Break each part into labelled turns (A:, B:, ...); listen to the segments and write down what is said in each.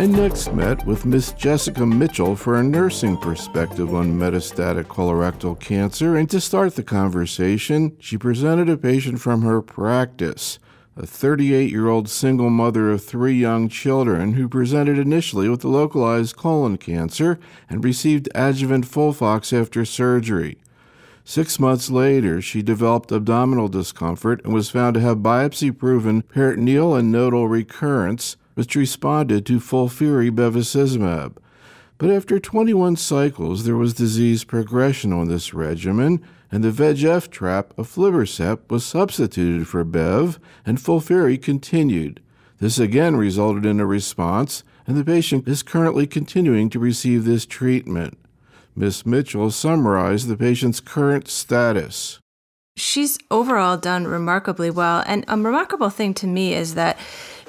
A: I next met with Miss Jessica Mitchell for a nursing perspective on metastatic colorectal cancer, and to start the conversation, she presented a patient from her practice a 38 year old single mother of three young children who presented initially with localized colon cancer and received adjuvant Folfox after surgery. Six months later, she developed abdominal discomfort and was found to have biopsy proven peritoneal and nodal recurrence, which responded to FOLFIRI bevacizumab. But after 21 cycles, there was disease progression on this regimen and the VEGF trap, of aflibercept, was substituted for Bev, and FOLFIRI continued. This again resulted in a response, and the patient is currently continuing to receive this treatment. Ms. Mitchell summarized the patient's current status.
B: She's overall done remarkably well, and a remarkable thing to me is that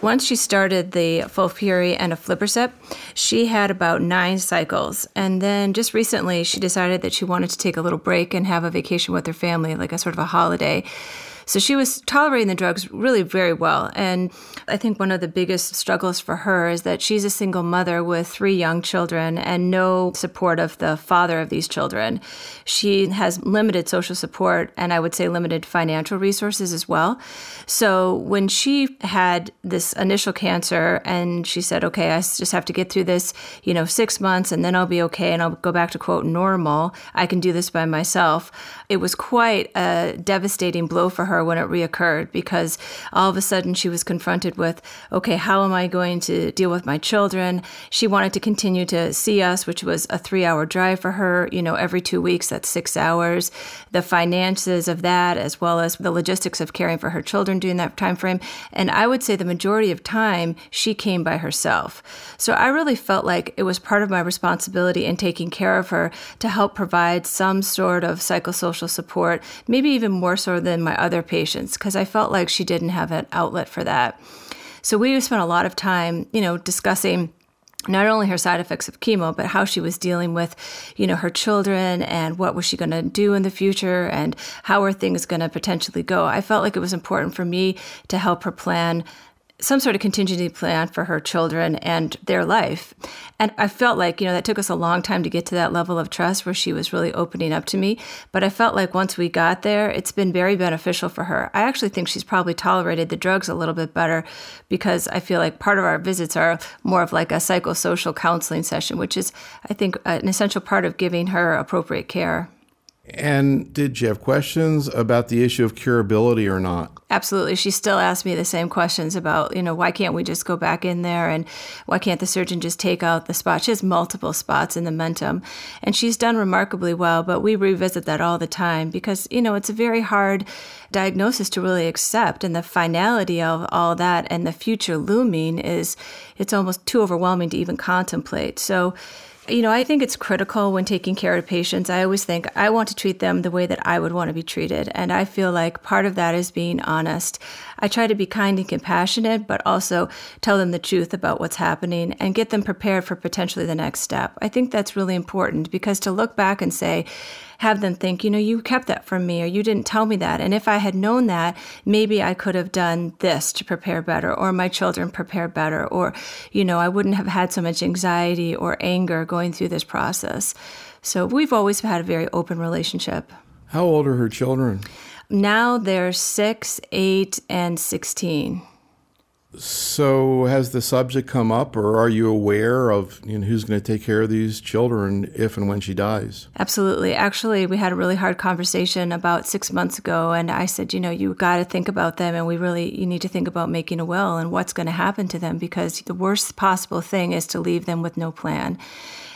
B: once she started the FOLFIRI and aflibercept, she had about nine cycles. And then just recently, she decided that she wanted to take a little break and have a vacation with her family, like a sort of a holiday. So she was tolerating the drugs really very well. And I think one of the biggest struggles for her is that she's a single mother with three young children and no support of the father of these children. She has limited social support and I would say limited financial resources as well. So when she had this initial cancer and she said, okay, I just have to get through this, you know, six months and then I'll be okay and I'll go back to quote normal. I can do this by myself. It was quite a devastating blow for her when it reoccurred because all of a sudden she was confronted with, okay, how am I going to deal with my children? She wanted to continue to see us, which was a three hour drive for her, you know, every two weeks, that's six hours. The finances of that, as well as the logistics of caring for her children during that time frame. And I would say the majority of time she came by herself. So I really felt like it was part of my responsibility in taking care of her to help provide some sort of psychosocial support, maybe even more so than my other patients, because I felt like she didn't have an outlet for that. So we spent a lot of time, you know, discussing not only her side effects of chemo but how she was dealing with you know her children and what was she going to do in the future and how are things going to potentially go i felt like it was important for me to help her plan some sort of contingency plan for her children and their life. And I felt like, you know, that took us a long time to get to that level of trust where she was really opening up to me. But I felt like once we got there, it's been very beneficial for her. I actually think she's probably tolerated the drugs a little bit better because I feel like part of our visits are more of like a psychosocial counseling session, which is, I think, an essential part of giving her appropriate care.
A: And did you have questions about the issue of curability or not?
B: Absolutely. She still asks me the same questions about, you know, why can't we just go back in there and why can't the surgeon just take out the spot? She has multiple spots in the omentum and she's done remarkably well, but we revisit that all the time because, you know, it's a very hard diagnosis to really accept and the finality of all that and the future looming is it's almost too overwhelming to even contemplate. So, you know, I think it's critical when taking care of patients. I always think I want to treat them the way that I would want to be treated. And I feel like part of that is being honest. I try to be kind and compassionate, but also tell them the truth about what's happening and get them prepared for potentially the next step. I think that's really important because to look back and say, have them think, you know, you kept that from me or you didn't tell me that. And if I had known that, maybe I could have done this to prepare better or my children prepare better or, you know, I wouldn't have had so much anxiety or anger going through this process. So we've always had a very open relationship.
A: How old are her children?
B: Now they're six, eight, and 16.
A: So, has the subject come up, or are you aware of you know, who's going to take care of these children if and when she dies?
B: Absolutely. Actually, we had a really hard conversation about six months ago, and I said, you know, you got to think about them, and we really you need to think about making a will and what's going to happen to them because the worst possible thing is to leave them with no plan.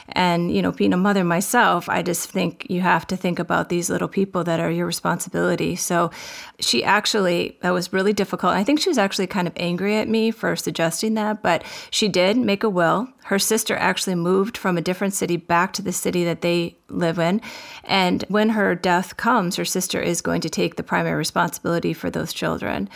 B: And, you know, being a mother myself, I just think you have to think about these little people that are your responsibility. So she actually, that was really difficult. I think she was actually kind of angry at me for suggesting that, but she did make a will. Her sister actually moved from a different city back to the city that they live in. And when her death comes, her sister is going to take the primary responsibility for those children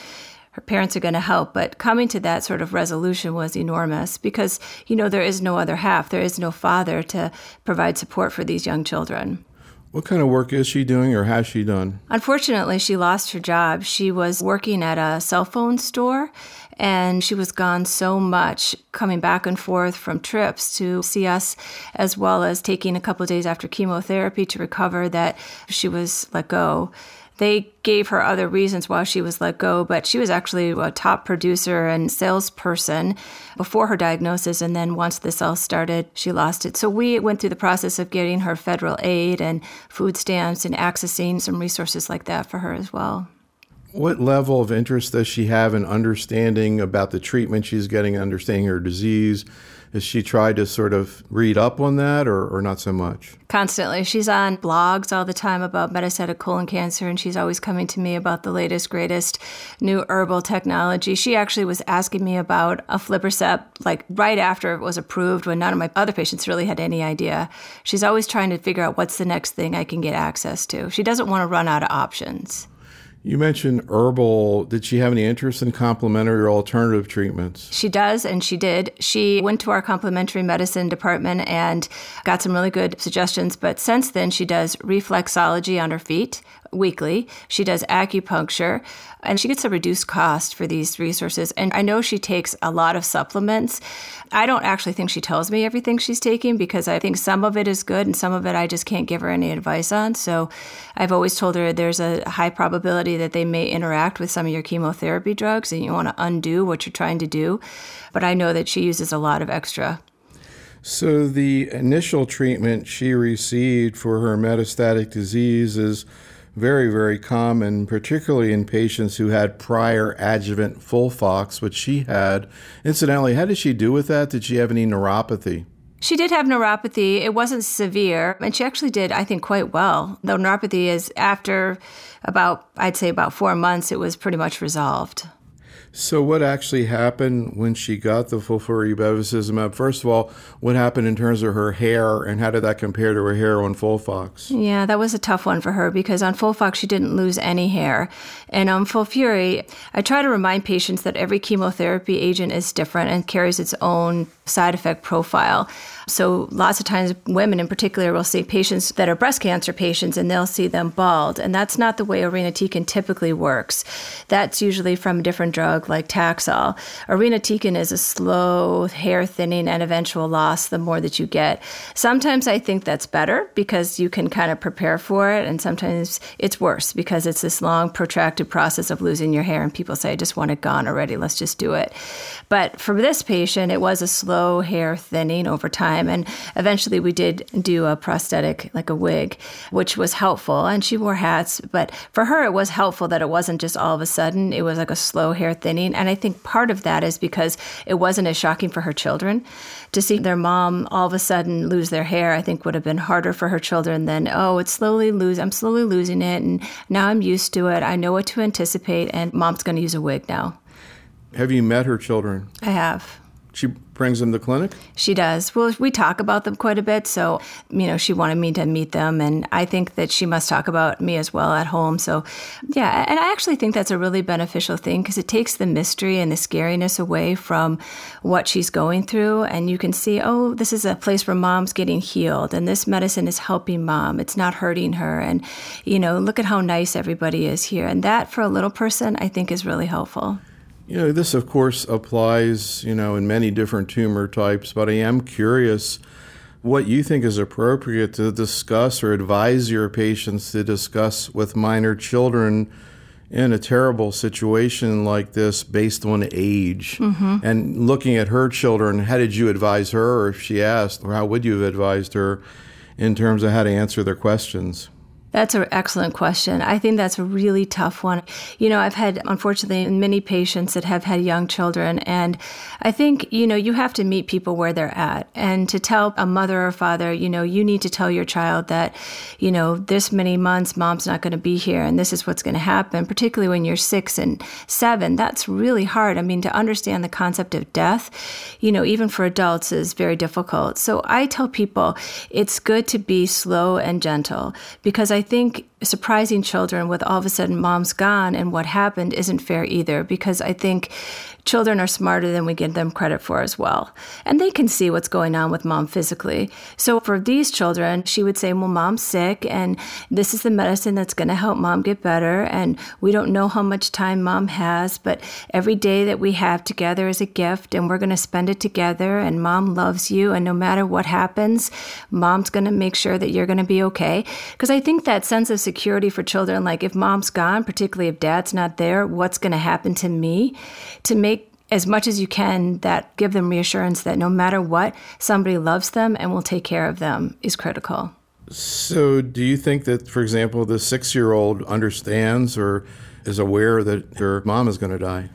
B: her parents are going to help. But coming to that sort of resolution was enormous because, you know, there is no other half, there is no father to provide support for these young children.
A: What kind of work is she doing or has she done?
B: Unfortunately, she lost her job. She was working at a cell phone store And she was gone so much, coming back and forth from trips to see us, as well as taking a couple days after chemotherapy to recover, that she was let go. They gave her other reasons why she was let go, but she was actually a top producer and salesperson before her diagnosis. And then once this all started, she lost it. So we went through the process of getting her federal aid and food stamps and accessing some resources like that for her as well.
A: What level of interest does she have in understanding about the treatment she's getting, understanding her disease? Has she tried to sort of read up on that or, or not so much?
B: Constantly. She's on blogs all the time about metastatic colon cancer, and she's always coming to me about the latest, greatest new herbal technology. She actually was asking me about a aflibercept, like right after it was approved, when none of my other patients really had any idea. She's always trying to figure out what's the next thing I can get access to. She doesn't want to run out of options.
A: You mentioned herbal. Did she have any interest in complementary or alternative treatments?
B: She does, and she did. She went to our complementary medicine department and got some really good suggestions. But since then, she does reflexology on her feet weekly. She does acupuncture and she gets a reduced cost for these resources. And I know she takes a lot of supplements. I don't actually think she tells me everything she's taking because I think some of it is good and some of it I just can't give her any advice on. So I've always told her there's a high probability that they may interact with some of your chemotherapy drugs and you want to undo what you're trying to do. But I know that she uses a lot of extra
A: so, the initial treatment she received for her metastatic disease is very, very common, particularly in patients who had prior adjuvant FOLFOX, which she had. Incidentally, how did she do with that? Did she have any neuropathy?
B: She did have neuropathy. It wasn't severe, and she actually did, I think, quite well. Though neuropathy is after about, I'd say, about four months, it was pretty much resolved.
A: So, what actually happened when she got the full FOLFIRI bevacizumab? First of all, what happened in terms of her hair, and how did that compare to her hair on FOLFOX?
B: Yeah, that was a tough one for her because on FOLFOX she didn't lose any hair, and on FOLFIRI, I try to remind patients that every chemotherapy agent is different and carries its own side effect profile. So lots of times women in particular will see patients that are breast cancer patients and they'll see them bald. And that's not the way irinotecan typically works. That's usually from a different drug like Taxol. Irinotecan is a slow hair thinning and eventual loss the more that you get. Sometimes I think that's better because you can kind of prepare for it. And sometimes it's worse because it's this long protracted process of losing your hair and people say, I just want it gone already. Let's just do it. But for this patient, it was a slow hair thinning over time. And eventually we did do a prosthetic, like a wig, which was helpful. And she wore hats. But for her, it was helpful that it wasn't just all of a sudden, it was like a slow hair thinning. And I think part of that is because it wasn't as shocking for her children. To see their mom all of a sudden lose their hair, I think would have been harder for her children than, oh, it's slowly losing, I'm slowly losing it. And now I'm used to it. I know what to anticipate. And mom's going to use a wig now.
A: Have you met her children?
B: I have.
A: She brings them to clinic?
B: She does. Well, we talk about them quite a bit. So, you know, she wanted me to meet them. And I think that she must talk about me as well at home. So, yeah. And I actually think that's a really beneficial thing because it takes the mystery and the scariness away from what she's going through. And you can see, oh, this is a place where mom's getting healed. And this medicine is helping mom. It's not hurting her. And, you know, look at how nice everybody is here. And that for a little person, I think is really helpful.
A: You know, this of course applies, you know, in many different tumor types, but I am curious what you think is appropriate to discuss or advise your patients to discuss with minor children in a terrible situation like this based on age. Mm-hmm. And looking at her children, how did you advise her, or if she asked, or how would you have advised her in terms of how to answer their questions?
B: That's an excellent question. I think that's a really tough one. You know, I've had, unfortunately, many patients that have had young children, and I think, you know, you have to meet people where they're at. And to tell a mother or father, you know, you need to tell your child that, you know, this many months mom's not going to be here and this is what's going to happen, particularly when you're six and seven. That's really hard. I mean, to understand the concept of death, you know, even for adults is very difficult. So I tell people it's good to be slow and gentle because I I think surprising children with all of a sudden mom's gone and what happened isn't fair either because I think children are smarter than we give them credit for as well. And they can see what's going on with mom physically. So for these children, she would say, Well, mom's sick, and this is the medicine that's going to help mom get better. And we don't know how much time mom has, but every day that we have together is a gift, and we're going to spend it together. And mom loves you. And no matter what happens, mom's going to make sure that you're going to be okay. Because I think that sense of security for children, like if mom's gone, particularly if dad's not there, what's going to happen to me? To make as much as you can that give them reassurance that no matter what, somebody loves them and will take care of them is critical.
A: So, do you think that, for example, the six year old understands or is aware that her mom is going to die?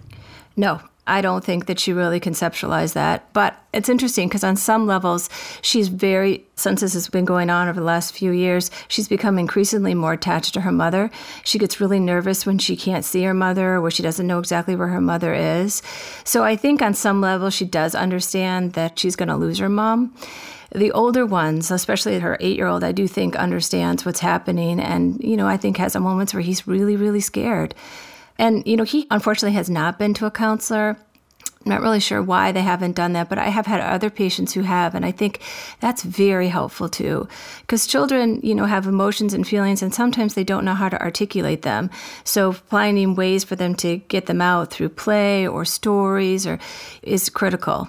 B: No, I don't think that she really conceptualized that. But it's interesting because on some levels, she's very, since this has been going on over the last few years, she's become increasingly more attached to her mother. She gets really nervous when she can't see her mother or where she doesn't know exactly where her mother is. So I think on some level, she does understand that she's going to lose her mom. The older ones, especially her eight year old, I do think understands what's happening and, you know, I think has moments where he's really, really scared. And, you know, he unfortunately has not been to a counselor. I'm not really sure why they haven't done that, but I have had other patients who have, and I think that's very helpful too. Because children, you know, have emotions and feelings, and sometimes they don't know how to articulate them. So finding ways for them to get them out through play or stories or is critical.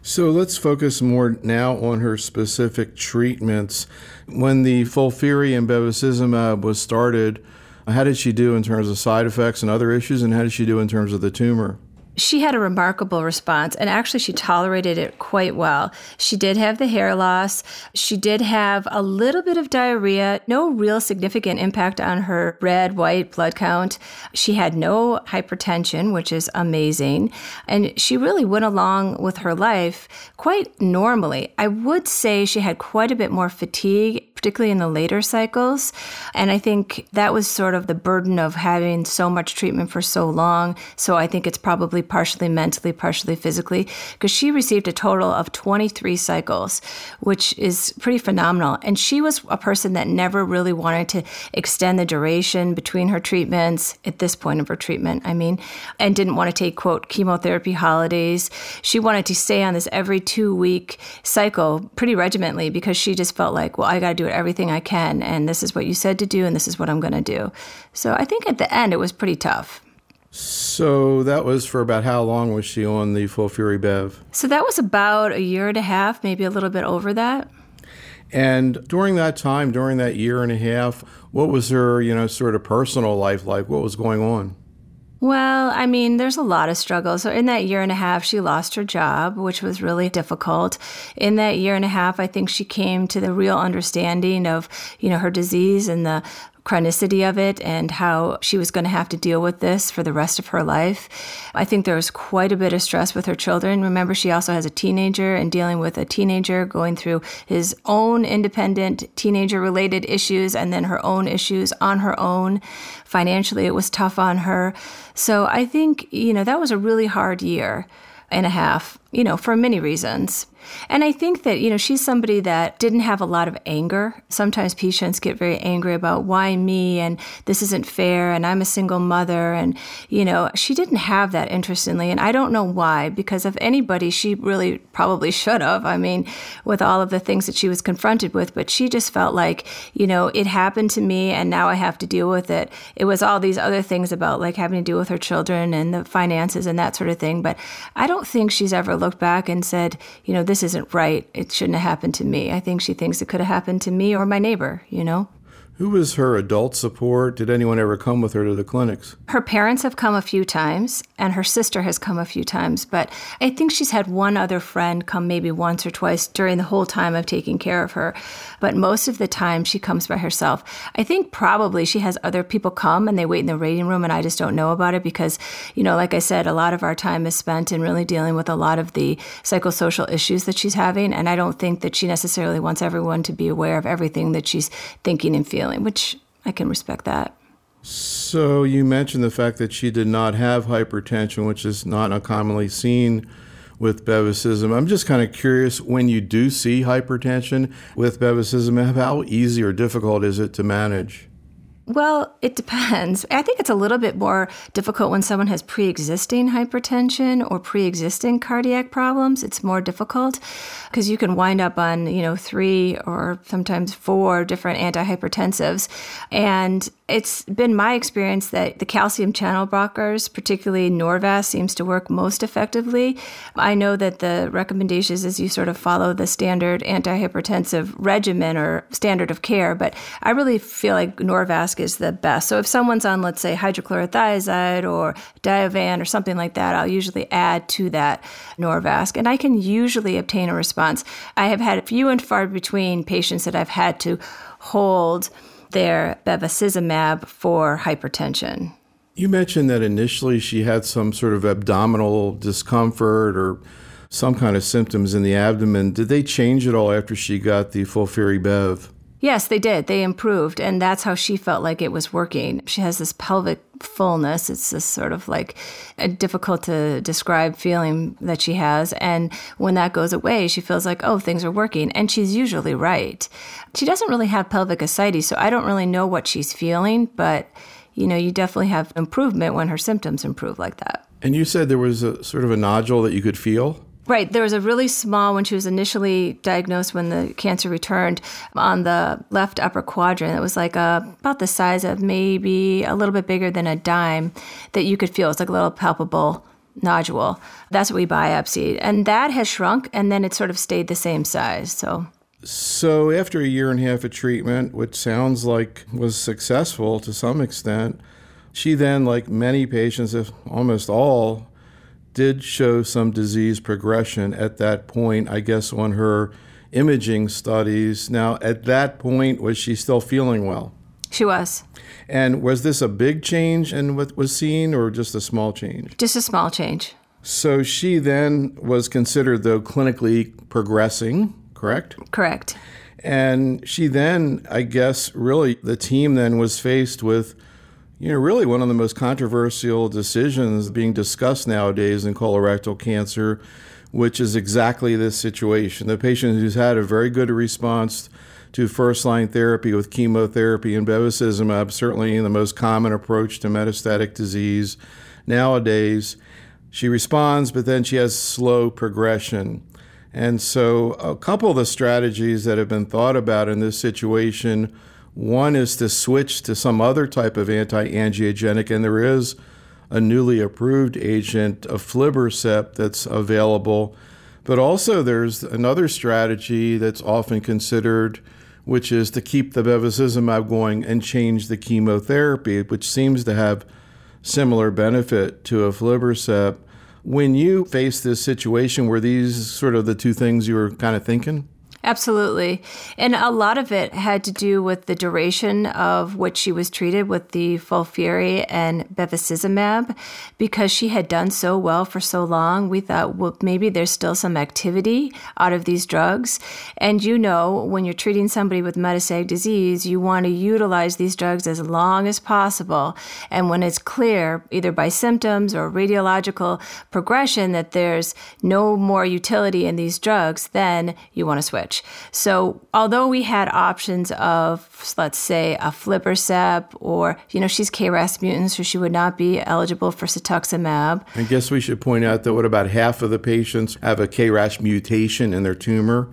A: So let's focus more now on her specific treatments. When the FOLFIRI and bevacizumab was started, how did she do in terms of side effects and other issues, and how did she do in terms of the tumor?
B: she had a remarkable response and actually she tolerated it quite well. She did have the hair loss. She did have a little bit of diarrhea, no real significant impact on her red, white blood count. She had no hypertension, which is amazing. And she really went along with her life quite normally. I would say she had quite a bit more fatigue particularly in the later cycles. And I think that was sort of the burden of having so much treatment for so long. So I think it's probably partially mentally, partially physically, because she received a total of 23 cycles, which is pretty phenomenal. And she was a person that never really wanted to extend the duration between her treatments at this point of her treatment, I mean, and didn't want to take, quote, chemotherapy holidays. She wanted to stay on this every two week cycle pretty regimentally because she just felt like, well, I got to do everything I can, and this is what you said to do, and this is what I'm going to do. So I think at the end it was pretty tough.
A: So that was for about how long was she on the FOLFIRI Bev?
B: So that was about a year and a half, maybe a little bit over that.
A: And during that time, during that year and a half, what was her, you know, sort of personal life like? What was going on?
B: Well, I mean, there's a lot of struggles. So, in that year and a half, she lost her job, which was really difficult. In that year and a half, I think she came to the real understanding of, you know, her disease and the chronicity of it and how she was going to have to deal with this for the rest of her life. I think there was quite a bit of stress with her children. Remember, she also has a teenager and dealing with a teenager going through his own independent teenager related issues and then her own issues on her own. Financially, it was tough on her. So I think, you know, that was a really hard year and a half, you know, for many reasons. And I think that, you know, she's somebody that didn't have a lot of anger. Sometimes patients get very angry about why me and this isn't fair and I'm a single mother. And, you know, she didn't have that, interestingly. And I don't know why, because of anybody, she really probably should have. I mean, with all of the things that she was confronted with, but she just felt like, you know, it happened to me and now I have to deal with it. It was all these other things about like having to deal with her children and the finances and that sort of thing. But I don't think she's ever looked back and said, you know, this isn't right. It shouldn't have happened to me. I think she thinks it could have happened to me or my neighbor, you know?
A: Who was her adult support? Did anyone ever come with her to the clinics?
B: Her parents have come a few times, and her sister has come a few times, but I think she's had one other friend come maybe once or twice during the whole time of taking care of her. But most of the time, she comes by herself. I think probably she has other people come and they wait in the waiting room, and I just don't know about it because, you know, like I said, a lot of our time is spent in really dealing with a lot of the psychosocial issues that she's having, and I don't think that she necessarily wants everyone to be aware of everything that she's thinking and feeling which I can respect that.
A: So you mentioned the fact that she did not have hypertension, which is not uncommonly seen with bevacizumab. I'm just kind of curious when you do see hypertension with bevacizumab, how easy or difficult is it to manage?
B: Well, it depends. I think it's a little bit more difficult when someone has pre existing hypertension or pre existing cardiac problems. It's more difficult because you can wind up on, you know, three or sometimes four different antihypertensives. And it's been my experience that the calcium channel blockers, particularly Norvasc, seems to work most effectively. I know that the recommendations is you sort of follow the standard antihypertensive regimen or standard of care, but I really feel like Norvasc is the best. So if someone's on, let's say, hydrochlorothiazide or Diovan or something like that, I'll usually add to that Norvasc, and I can usually obtain a response. I have had few and far between patients that I've had to hold their bevacizumab for hypertension.
A: You mentioned that initially she had some sort of abdominal discomfort or some kind of symptoms in the abdomen. Did they change at all after she got the FOLFIRI Bev?
B: Yes, they did. They improved, and that's how she felt like it was working. She has this pelvic fullness. It's this sort of like a difficult to describe feeling that she has. And when that goes away, she feels like, oh, things are working. And she's usually right. She doesn't really have pelvic ascites, so I don't really know what she's feeling, but you know, you definitely have improvement when her symptoms improve like that.
A: And you said there was a sort of a nodule that you could feel?
B: Right. There was a really small, when she was initially diagnosed, when the cancer returned on the left upper quadrant, it was like a, about the size of maybe a little bit bigger than a dime that you could feel. It's like a little palpable nodule. That's what we biopsied. And that has shrunk and then it sort of stayed the same size. So.
A: So, after a year and a half of treatment, which sounds like was successful to some extent, she then, like many patients, if almost all, did show some disease progression at that point, I guess, on her imaging studies. Now, at that point, was she still feeling well?
B: She was.
A: And was this a big change in what was seen or just a small change?
B: Just a small change.
A: So she then was considered, though, clinically progressing, correct?
B: Correct.
A: And she then, I guess, really, the team then was faced with you know, really one of the most controversial decisions being discussed nowadays in colorectal cancer, which is exactly this situation. The patient who's had a very good response to first line therapy with chemotherapy and bevacizumab, certainly the most common approach to metastatic disease nowadays. She responds, but then she has slow progression. And so, a couple of the strategies that have been thought about in this situation one is to switch to some other type of anti angiogenic, and there is a newly approved agent, a aflibercept, that's available. But also, there's another strategy that's often considered, which is to keep the bevacizumab going and change the chemotherapy, which seems to have similar benefit to a aflibercept. When you face this situation, were these sort of the two things you were kind of thinking?
B: Absolutely. And a lot of it had to do with the duration of which she was treated with the FOLFIRI and bevacizumab. Because she had done so well for so long, we thought, well, maybe there's still some activity out of these drugs. And you know, when you're treating somebody with metastatic disease, you want to utilize these drugs as long as possible. And when it's clear, either by symptoms or radiological progression, that there's no more utility in these drugs, then you want to switch So although we had options of, let's say, aflibercept or, you know, she's KRAS mutant, so she would not be eligible for cetuximab.
A: I guess we should point out that what about half of the patients have a KRAS mutation in their tumor?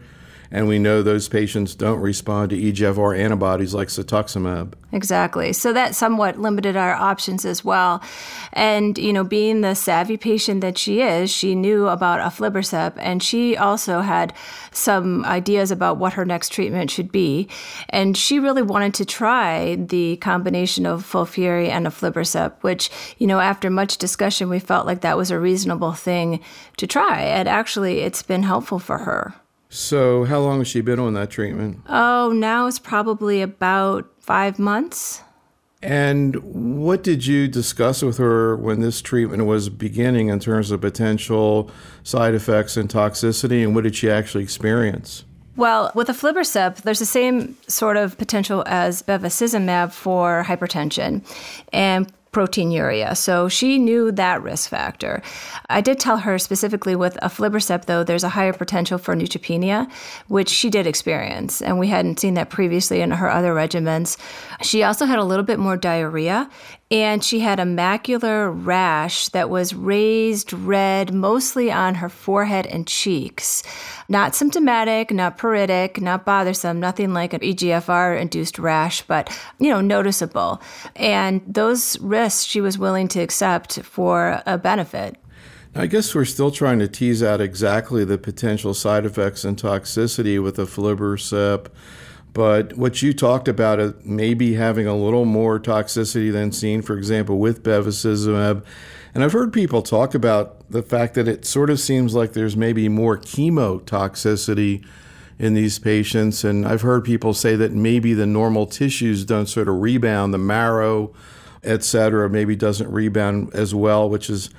A: And we know those patients don't respond to EGFR antibodies like cetuximab.
B: Exactly. So that somewhat limited our options as well. And, you know, being the savvy patient that she is, she knew about aflibercept and she also had some ideas about what her next treatment should be. And she really wanted to try the combination of FOLFIRI and aflibercept, which, you know, after much discussion, we felt like that was a reasonable thing to try. And actually, it's been helpful for her.
A: So, how long has she been on that treatment?
B: Oh, now it's probably about five months.
A: And what did you discuss with her when this treatment was beginning in terms of potential side effects and toxicity, and what did she actually experience?
B: Well, with aflibercept, there's the same sort of potential as bevacizumab for hypertension. And proteinuria. So she knew that risk factor. I did tell her specifically with aflibercept, though, there's a higher potential for neutropenia, which she did experience. And we hadn't seen that previously in her other regimens. She also had a little bit more diarrhea and she had a macular rash that was raised red mostly on her forehead and cheeks. Not symptomatic, not pruritic, not bothersome, nothing like an EGFR induced rash, but you know, noticeable. And those risks she was willing to accept for a benefit.
A: I guess we're still trying to tease out exactly the potential side effects and toxicity with the aflibercept but what you talked about, uh, maybe having a little more toxicity than seen, for example, with bevacizumab. And I've heard people talk about the fact that it sort of seems like there's maybe more chemotoxicity in these patients. And I've heard people say that maybe the normal tissues don't sort of rebound, the marrow, et cetera, maybe doesn't rebound as well, which is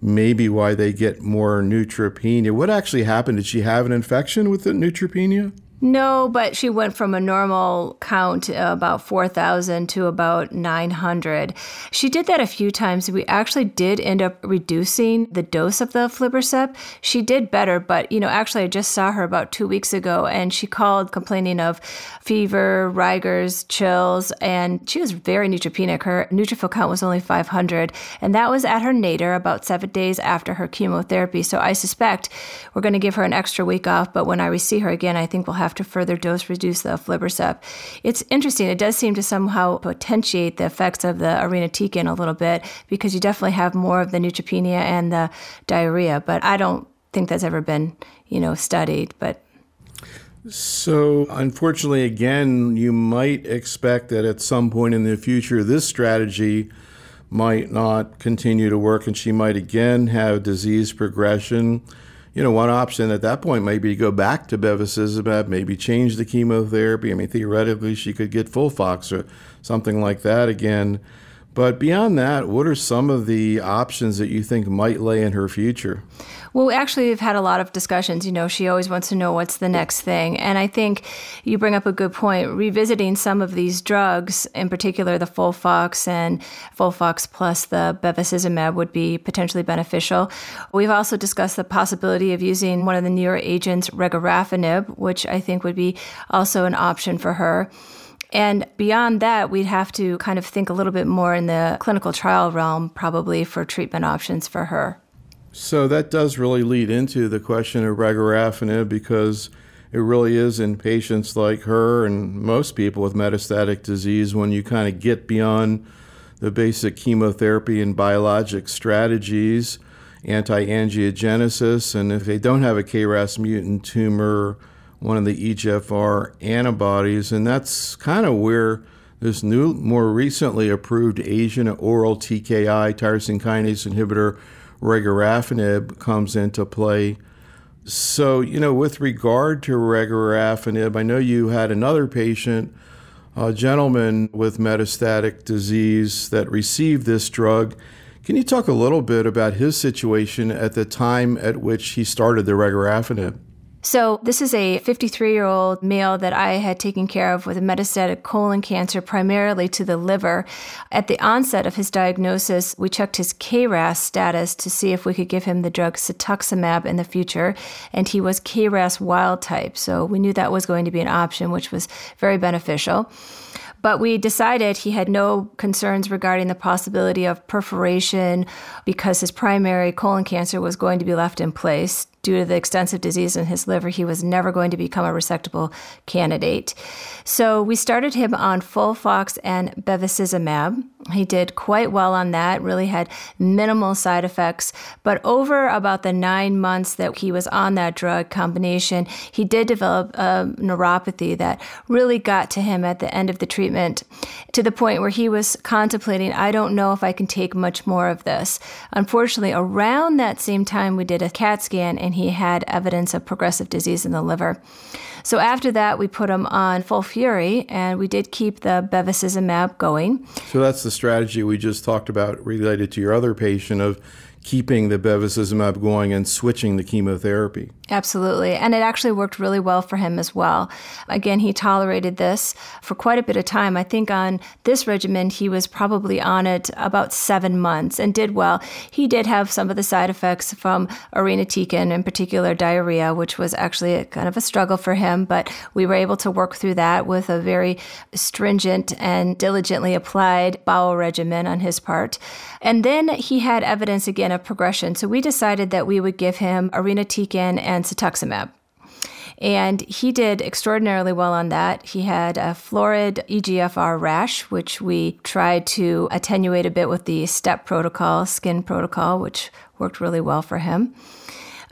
A: maybe why they get more neutropenia. What actually happened? Did she have an infection with the neutropenia?
B: No, but she went from a normal count about 4,000 to about 900. She did that a few times. We actually did end up reducing the dose of the aflibercept. She did better, but you know, actually I just saw her about 2 weeks ago and she called complaining of fever, rigors, chills, and she was very neutropenic. Her neutrophil count was only 500, and that was at her nadir about 7 days after her chemotherapy. So I suspect we're going to give her an extra week off, but when I see her again, I think we'll have to further dose reduce the aflibercept. It's interesting. It does seem to somehow potentiate the effects of the irinotecan a little bit because you definitely have more of the neutropenia and the diarrhea. But I don't think that's ever been, you know, studied. But
A: so, unfortunately, again, you might expect that at some point in the future, this strategy might not continue to work and she might again have disease progression you know, one option at that point might be to go back to bevacizumab, maybe change the chemotherapy. I mean, theoretically, she could get FOLFOX or something like that again. But beyond that, what are some of the options that you think might lay in her future?
B: Well, actually, we've had a lot of discussions. You know, she always wants to know what's the next thing. And I think you bring up a good point. Revisiting some of these drugs, in particular the FOLFOX and FOLFOX plus the bevacizumab, would be potentially beneficial. We've also discussed the possibility of using one of the newer agents, regorafenib, which I think would be also an option for her. And beyond that, we'd have to kind of think a little bit more in the clinical trial realm, probably for treatment options for her.
A: So that does really lead into the question of regorafenib because it really is in patients like her and most people with metastatic disease when you kind of get beyond the basic chemotherapy and biologic strategies, anti angiogenesis, and if they don't have a KRAS mutant tumor, one of the EGFR antibodies, and that's kind of where this new, more recently approved Asian oral TKI, tyrosine kinase inhibitor, regorafenib comes into play. So, you know, with regard to regorafenib, I know you had another patient, a gentleman with metastatic disease that received this drug. Can you talk a little bit about his situation at the time at which he started the regorafenib?
B: So, this is a 53 year old male that I had taken care of with a metastatic colon cancer, primarily to the liver. At the onset of his diagnosis, we checked his KRAS status to see if we could give him the drug cetuximab in the future, and he was KRAS wild type. So, we knew that was going to be an option, which was very beneficial. But we decided he had no concerns regarding the possibility of perforation because his primary colon cancer was going to be left in place due to the extensive disease in his liver, he was never going to become a resectable candidate. So we started him on FOLFOX and bevacizumab. He did quite well on that, really had minimal side effects. But over about the nine months that he was on that drug combination, he did develop a neuropathy that really got to him at the end of the treatment to the point where he was contemplating, I don't know if I can take much more of this. Unfortunately, around that same time, we did a CAT scan and he had evidence of progressive disease in the liver. So after that, we put him on FOLFIRI, and we did keep the bevacizumab going.
A: So that's the strategy we just talked about related to your other patient of keeping the bevacizumab going and switching the chemotherapy.
B: Absolutely. And it actually worked really well for him as well. Again, he tolerated this for quite a bit of time. I think on this regimen, he was probably on it about seven months and did well. He did have some of the side effects from irinotecan, in particular diarrhea, which was actually kind of a struggle for him, but we were able to work through that with a very stringent and diligently applied bowel regimen on his part. And then he had evidence again of progression. So we decided that we would give him irinotecan and cetuximab. And he did extraordinarily well on that. He had a florid EGFR rash, which we tried to attenuate a bit with the STEPP protocol, skin protocol, which worked really well for him.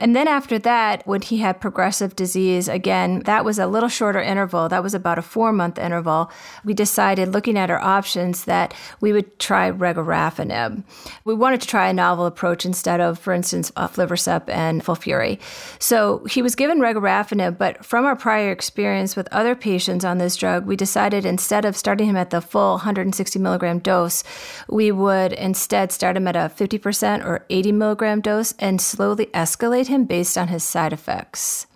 B: And then after that, when he had progressive disease, again, that was a little shorter interval. That was about a four month interval. We decided, looking at our options, that we would try regorafenib. We wanted to try a novel approach instead of, for instance, aflibercept and FOLFIRI. So he was given regorafenib, but from our prior experience with other patients on this drug, we decided instead of starting him at the full 160 milligram dose, we would instead start him at a 50% or 80 milligram dose and slowly escalate him based on his side effects.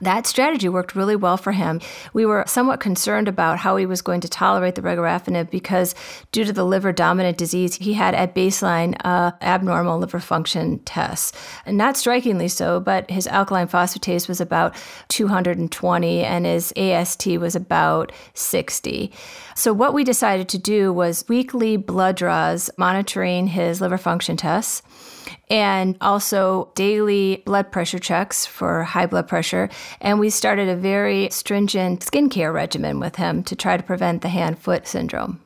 B: That strategy worked really well for him. We were somewhat concerned about how he was going to tolerate the regorafenib because, due to the liver dominant disease, he had at baseline uh, abnormal liver function tests. And not strikingly so, but his alkaline phosphatase was about 220 and his AST was about 60. So, what we decided to do was weekly blood draws monitoring his liver function tests and also daily blood pressure checks for high blood pressure. And we started a very stringent skincare regimen with him to try to prevent the hand foot syndrome.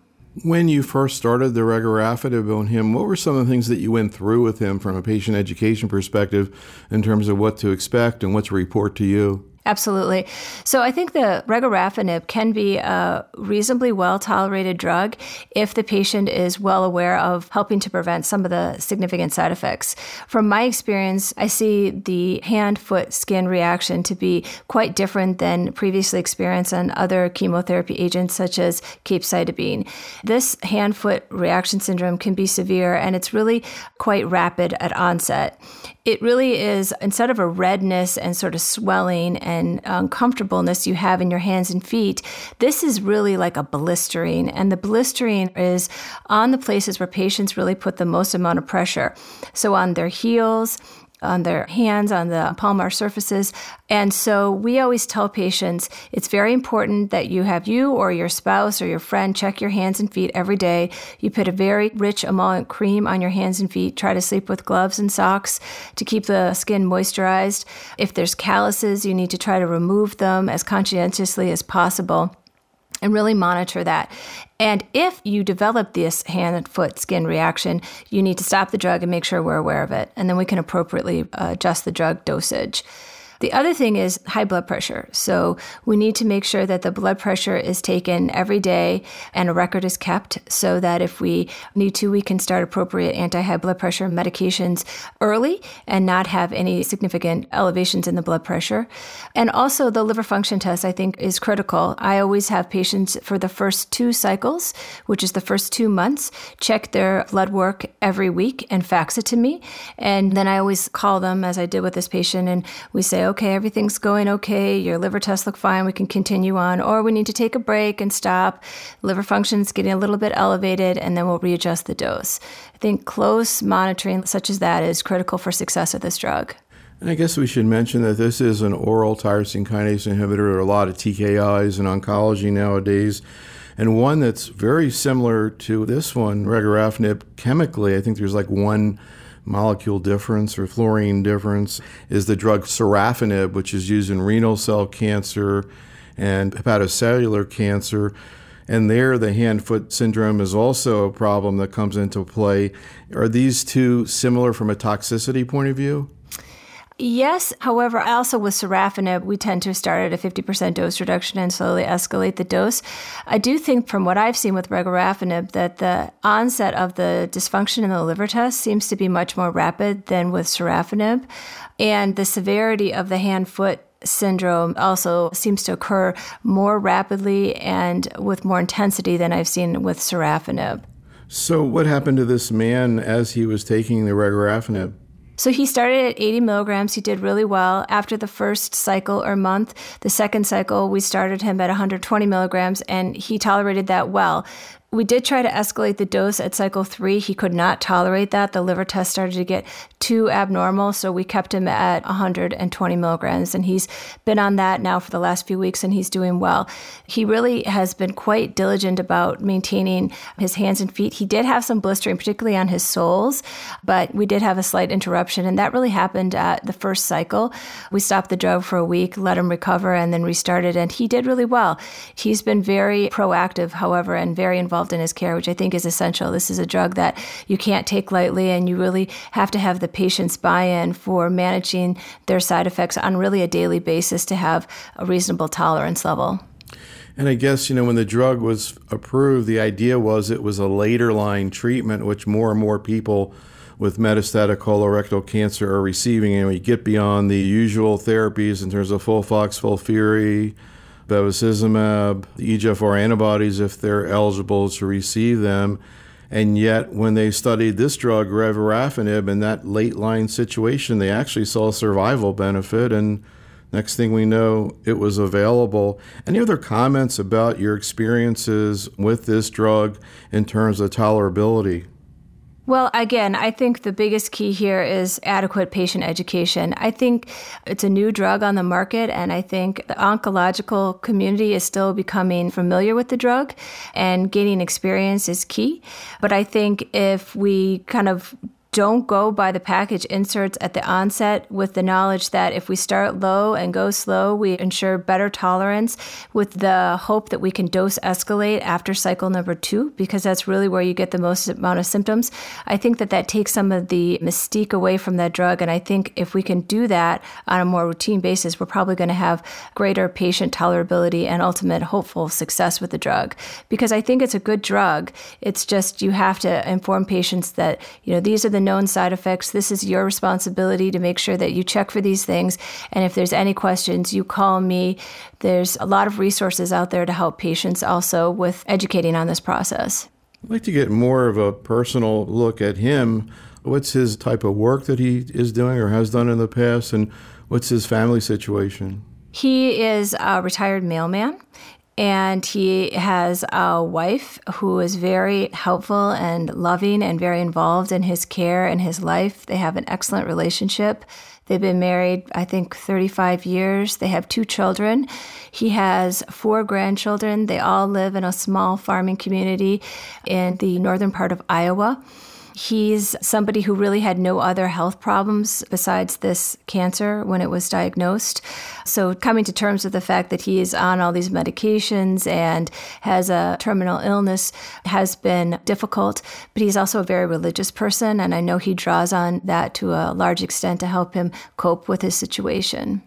A: When you first started the regorafenib on him, what were some of the things that you went through with him from a patient education perspective in terms of what to expect and what to report to you?
B: Absolutely. So I think the regorafenib can be a reasonably well tolerated drug if the patient is well aware of helping to prevent some of the significant side effects. From my experience, I see the hand, foot, skin reaction to be quite different than previously experienced on other chemotherapy agents such as capecitabine. This hand foot reaction syndrome can be severe and it's really quite rapid at onset it really is instead of a redness and sort of swelling and uncomfortableness you have in your hands and feet, this is really like a blistering. And the blistering is on the places where patients really put the most amount of pressure. So on their heels, on their hands, on the palmar surfaces. And so we always tell patients it's very important that you have you or your spouse or your friend check your hands and feet every day. You put a very rich emollient cream on your hands and feet. Try to sleep with gloves and socks to keep the skin moisturized. If there's calluses, you need to try to remove them as conscientiously as possible and really monitor that. And if you develop this hand foot skin reaction, you need to stop the drug and make sure we're aware of it. And then we can appropriately uh, adjust the drug dosage. The other thing is high blood pressure. So we need to make sure that the blood pressure is taken every day and a record is kept so that if we need to, we can start appropriate anti high blood pressure medications early and not have any significant elevations in the blood pressure. And also, the liver function test, I think, is critical. I always have patients for the first two cycles, which is the first two months, check their blood work every week and fax it to me. And then I always call them, as I did with this patient, and we say, okay, everything's going okay, your liver tests look fine, we can continue on, or we need to take a break and stop. Liver function's getting a little bit elevated, and then we'll readjust the dose. I think close monitoring such as that is critical for success of this drug.
A: And I guess we should mention that this is an oral tyrosine kinase inhibitor. There are a lot of TKIs in oncology nowadays, and one that's very similar to this one, regorafenib, chemically. I think there's like one molecule difference or fluorine difference is the drug sorafenib, which is used in renal cell cancer and hepatocellular cancer. And there, the hand foot syndrome is also a problem that comes into play. Are these two similar from a toxicity point of view?
B: Yes. However, also with sorafenib, we tend to start at a 50% dose reduction and slowly escalate the dose. I do think, from what I've seen with regorafenib, that the onset of the dysfunction in the liver test seems to be much more rapid than with sorafenib. And the severity of the hand foot syndrome also seems to occur more rapidly and with more intensity than I've seen with sorafenib.
A: So, what happened to this man as he was taking the regorafenib?
B: So he started at 80 milligrams. He did really well. After the first cycle or month, the second cycle, we started him at 120 milligrams, and he tolerated that well. We did try to escalate the dose at cycle three. He could not tolerate that. The liver test started to get too abnormal, so we kept him at 120 milligrams. And he's been on that now for the last few weeks and he's doing well. He really has been quite diligent about maintaining his hands and feet. He did have some blistering, particularly on his soles, but we did have a slight interruption. And that really happened at the first cycle. We stopped the drug for a week, let him recover, and then restarted. And he did really well. He's been very proactive, however, and very involved involved in his care, which I think is essential. This is a drug that you can't take lightly, and you really have to have the patient's buy in for managing their side effects on really a daily basis to have a reasonable tolerance level.
A: And I guess, you know, when the drug was approved, the idea was it was a later line treatment, which more and more people with metastatic colorectal cancer are receiving. And we get beyond the usual therapies in terms of FOLFOX, FOLFIRI, bevacizumab, the EGFR antibodies if they're eligible to receive them. And yet, when they studied this drug, regorafenib, in that late line situation, they actually saw survival benefit. And next thing we know, it was available. Any other comments about your experiences with this drug in terms of tolerability?
B: Well, again, I think the biggest key here is adequate patient education. I think it's a new drug on the market, and I think the oncological community is still becoming familiar with the drug, and gaining experience is key. But I think if we kind of don't go by the package inserts at the onset with the knowledge that if we start low and go slow, we ensure better tolerance with the hope that we can dose escalate after cycle number two, because that's really where you get the most amount of symptoms. I think that that takes some of the mystique away from that drug. And I think if we can do that on a more routine basis, we're probably going to have greater patient tolerability and ultimate hopeful success with the drug. Because I think it's a good drug. It's just you have to inform patients that, you know, these are the the known side effects. This is your responsibility to make sure that you check for these things. And if there's any questions, you call me. There's a lot of resources out there to help patients also with educating on this process.
A: I'd like to get more of a personal look at him. What's his type of work that he is doing or has done in the past, and what's his family situation?
B: He is a retired mailman and he has a wife who is very helpful and loving and very involved in his care and his life. They have an excellent relationship. They've been married, I think, 35 years. They have two children. He has four grandchildren. They all live in a small farming community in the northern part of Iowa. He's somebody who really had no other health problems besides this cancer when it was diagnosed. So, coming to terms with the fact that he is on all these medications and has a terminal illness has been difficult, but he's also a very religious person, and I know he draws on that to a large extent to help him cope with his situation.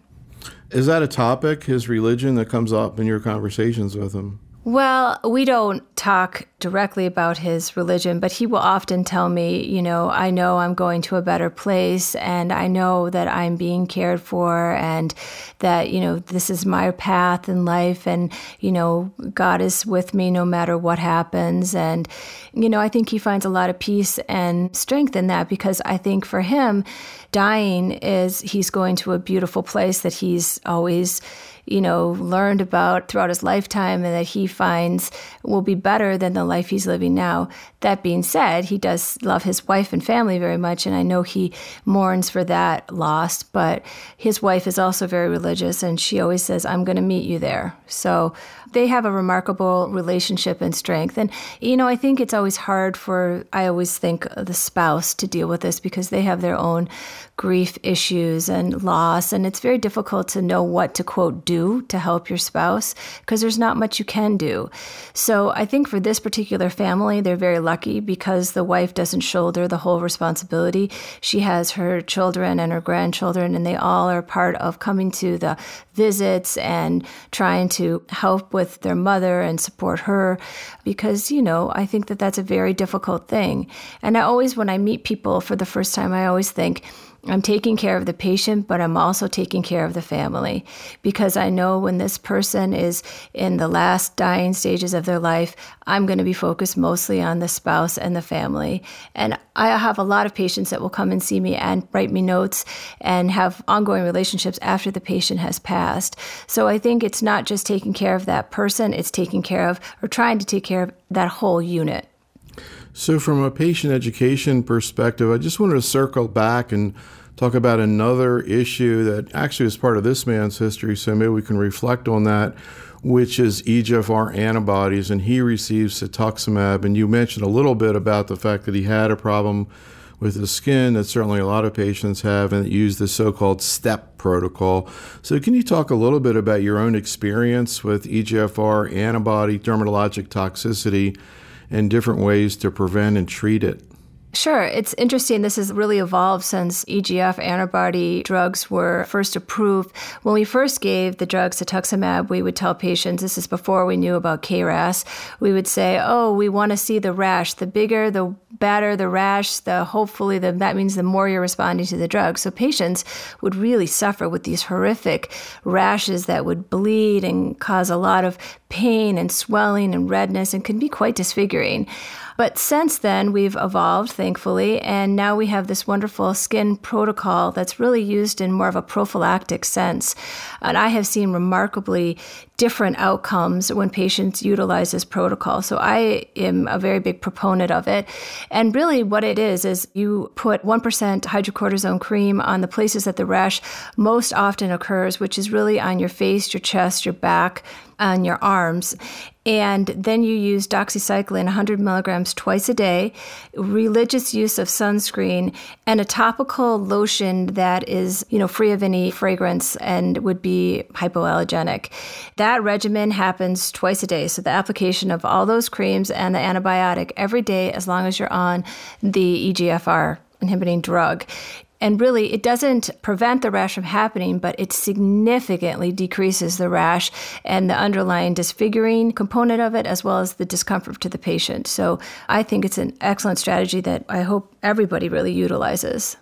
A: Is that a topic, his religion, that comes up in your conversations with him?
B: Well, we don't talk directly about his religion, but he will often tell me, you know, I know I'm going to a better place and I know that I'm being cared for and that, you know, this is my path in life and, you know, God is with me no matter what happens. And, you know, I think he finds a lot of peace and strength in that because I think for him, dying is he's going to a beautiful place that he's always you know, learned about throughout his lifetime and that he finds will be better than the life he's living now. That being said, he does love his wife and family very much, and I know he mourns for that loss, but his wife is also very religious, and she always says, I'm going to meet you there. So they have a remarkable relationship and strength. And, you know, I think it's always hard for, I always think, the spouse to deal with this because they have their own grief issues and loss. And it's very difficult to know what to, quote, do to help your spouse because there's not much you can do. So I think for this particular family, they're very lucky because the wife doesn't shoulder the whole responsibility. She has her children and her grandchildren, and they all are part of coming to the visits and trying to help with their mother and support her because, you know, I think that that's a very difficult thing. And I always, when I meet people for the first time, I always think, I'm taking care of the patient, but I'm also taking care of the family because I know when this person is in the last dying stages of their life, I'm going to be focused mostly on the spouse and the family. And I have a lot of patients that will come and see me and write me notes and have ongoing relationships after the patient has passed. So I think it's not just taking care of that person, it's taking care of or trying to take care of that whole unit.
A: So, from a patient education perspective, I just wanted to circle back and talk about another issue that actually is part of this man's history. So, maybe we can reflect on that, which is EGFR antibodies. And he received cetuximab. And you mentioned a little bit about the fact that he had a problem with his skin that certainly a lot of patients have and use the so called STEPP protocol. So, can you talk a little bit about your own experience with EGFR antibody dermatologic toxicity? And different ways to prevent and treat it.
B: Sure. It's interesting. This has really evolved since EGF antibody drugs were first approved. When we first gave the drug cetuximab, we would tell patients, this is before we knew about KRAS, we would say, oh, we want to see the rash. The bigger, the better the rash, the hopefully the, that means the more you're responding to the drug. So patients would really suffer with these horrific rashes that would bleed and cause a lot of pain and swelling and redness and can be quite disfiguring. But since then, we've evolved, thankfully, and now we have this wonderful skin protocol that's really used in more of a prophylactic sense. And I have seen remarkably different outcomes when patients utilize this protocol. So I am a very big proponent of it. And really, what it is, is you put 1% hydrocortisone cream on the places that the rash most often occurs, which is really on your face, your chest, your back, on your arms. And then you use doxycycline 100 milligrams twice a day, religious use of sunscreen, and a topical lotion that is, you know, free of any fragrance and would be hypoallergenic. That regimen happens twice a day. So the application of all those creams and the antibiotic every day as long as you're on the EGFR inhibiting drug. And really, it doesn't prevent the rash from happening, but it significantly decreases the rash and the underlying disfiguring component of it, as well as the discomfort to the patient. So I think it's an excellent strategy that I hope everybody really utilizes.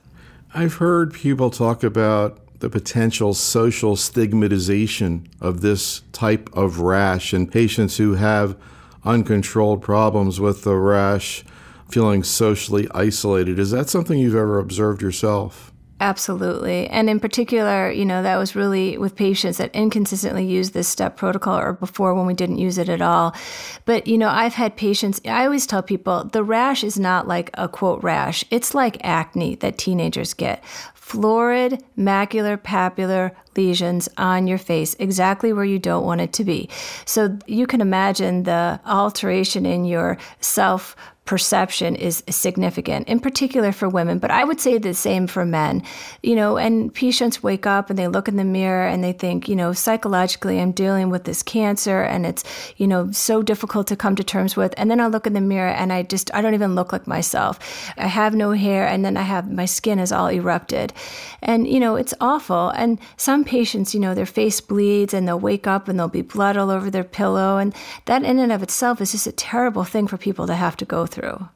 A: I've heard people talk about the potential social stigmatization of this type of rash and patients who have uncontrolled problems with the rash feeling socially isolated. Is that something you've ever observed yourself?
B: Absolutely. And in particular, you know, that was really with patients that inconsistently used this STEPP protocol or before when we didn't use it at all. But, you know, I've had patients, I always tell people the rash is not like a quote rash, it's like acne that teenagers get florid macular papular lesions on your face, exactly where you don't want it to be. So you can imagine the alteration in your self perception is significant, in particular for women, but I would say the same for men. You know, and patients wake up and they look in the mirror and they think, you know, psychologically, I'm dealing with this cancer and it's, you know, so difficult to come to terms with. And then I look in the mirror and I just, I don't even look like myself. I have no hair and then I have, my skin is all erupted. And, you know, it's awful. And some patients, you know, their face bleeds and they'll wake up and there'll be blood all over their pillow. And that in and of itself is just a terrible thing for people to have to go through.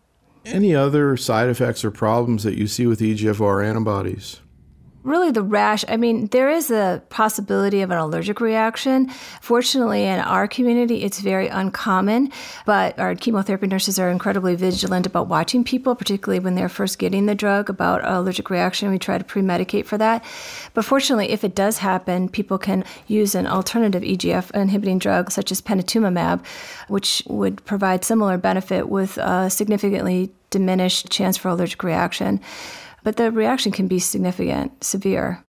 A: Any other side effects or problems that you see with EGFR antibodies?
B: Really the rash, I mean, there is a possibility of an allergic reaction. Fortunately, in our community, it's very uncommon, but our chemotherapy nurses are incredibly vigilant about watching people, particularly when they're first getting the drug, about allergic reaction. We try to pre medicate for that. But fortunately, if it does happen, people can use an alternative EGF inhibiting drug, such as panitumumab, which would provide similar benefit with a significantly diminished chance for allergic reaction but the reaction can be significant, severe.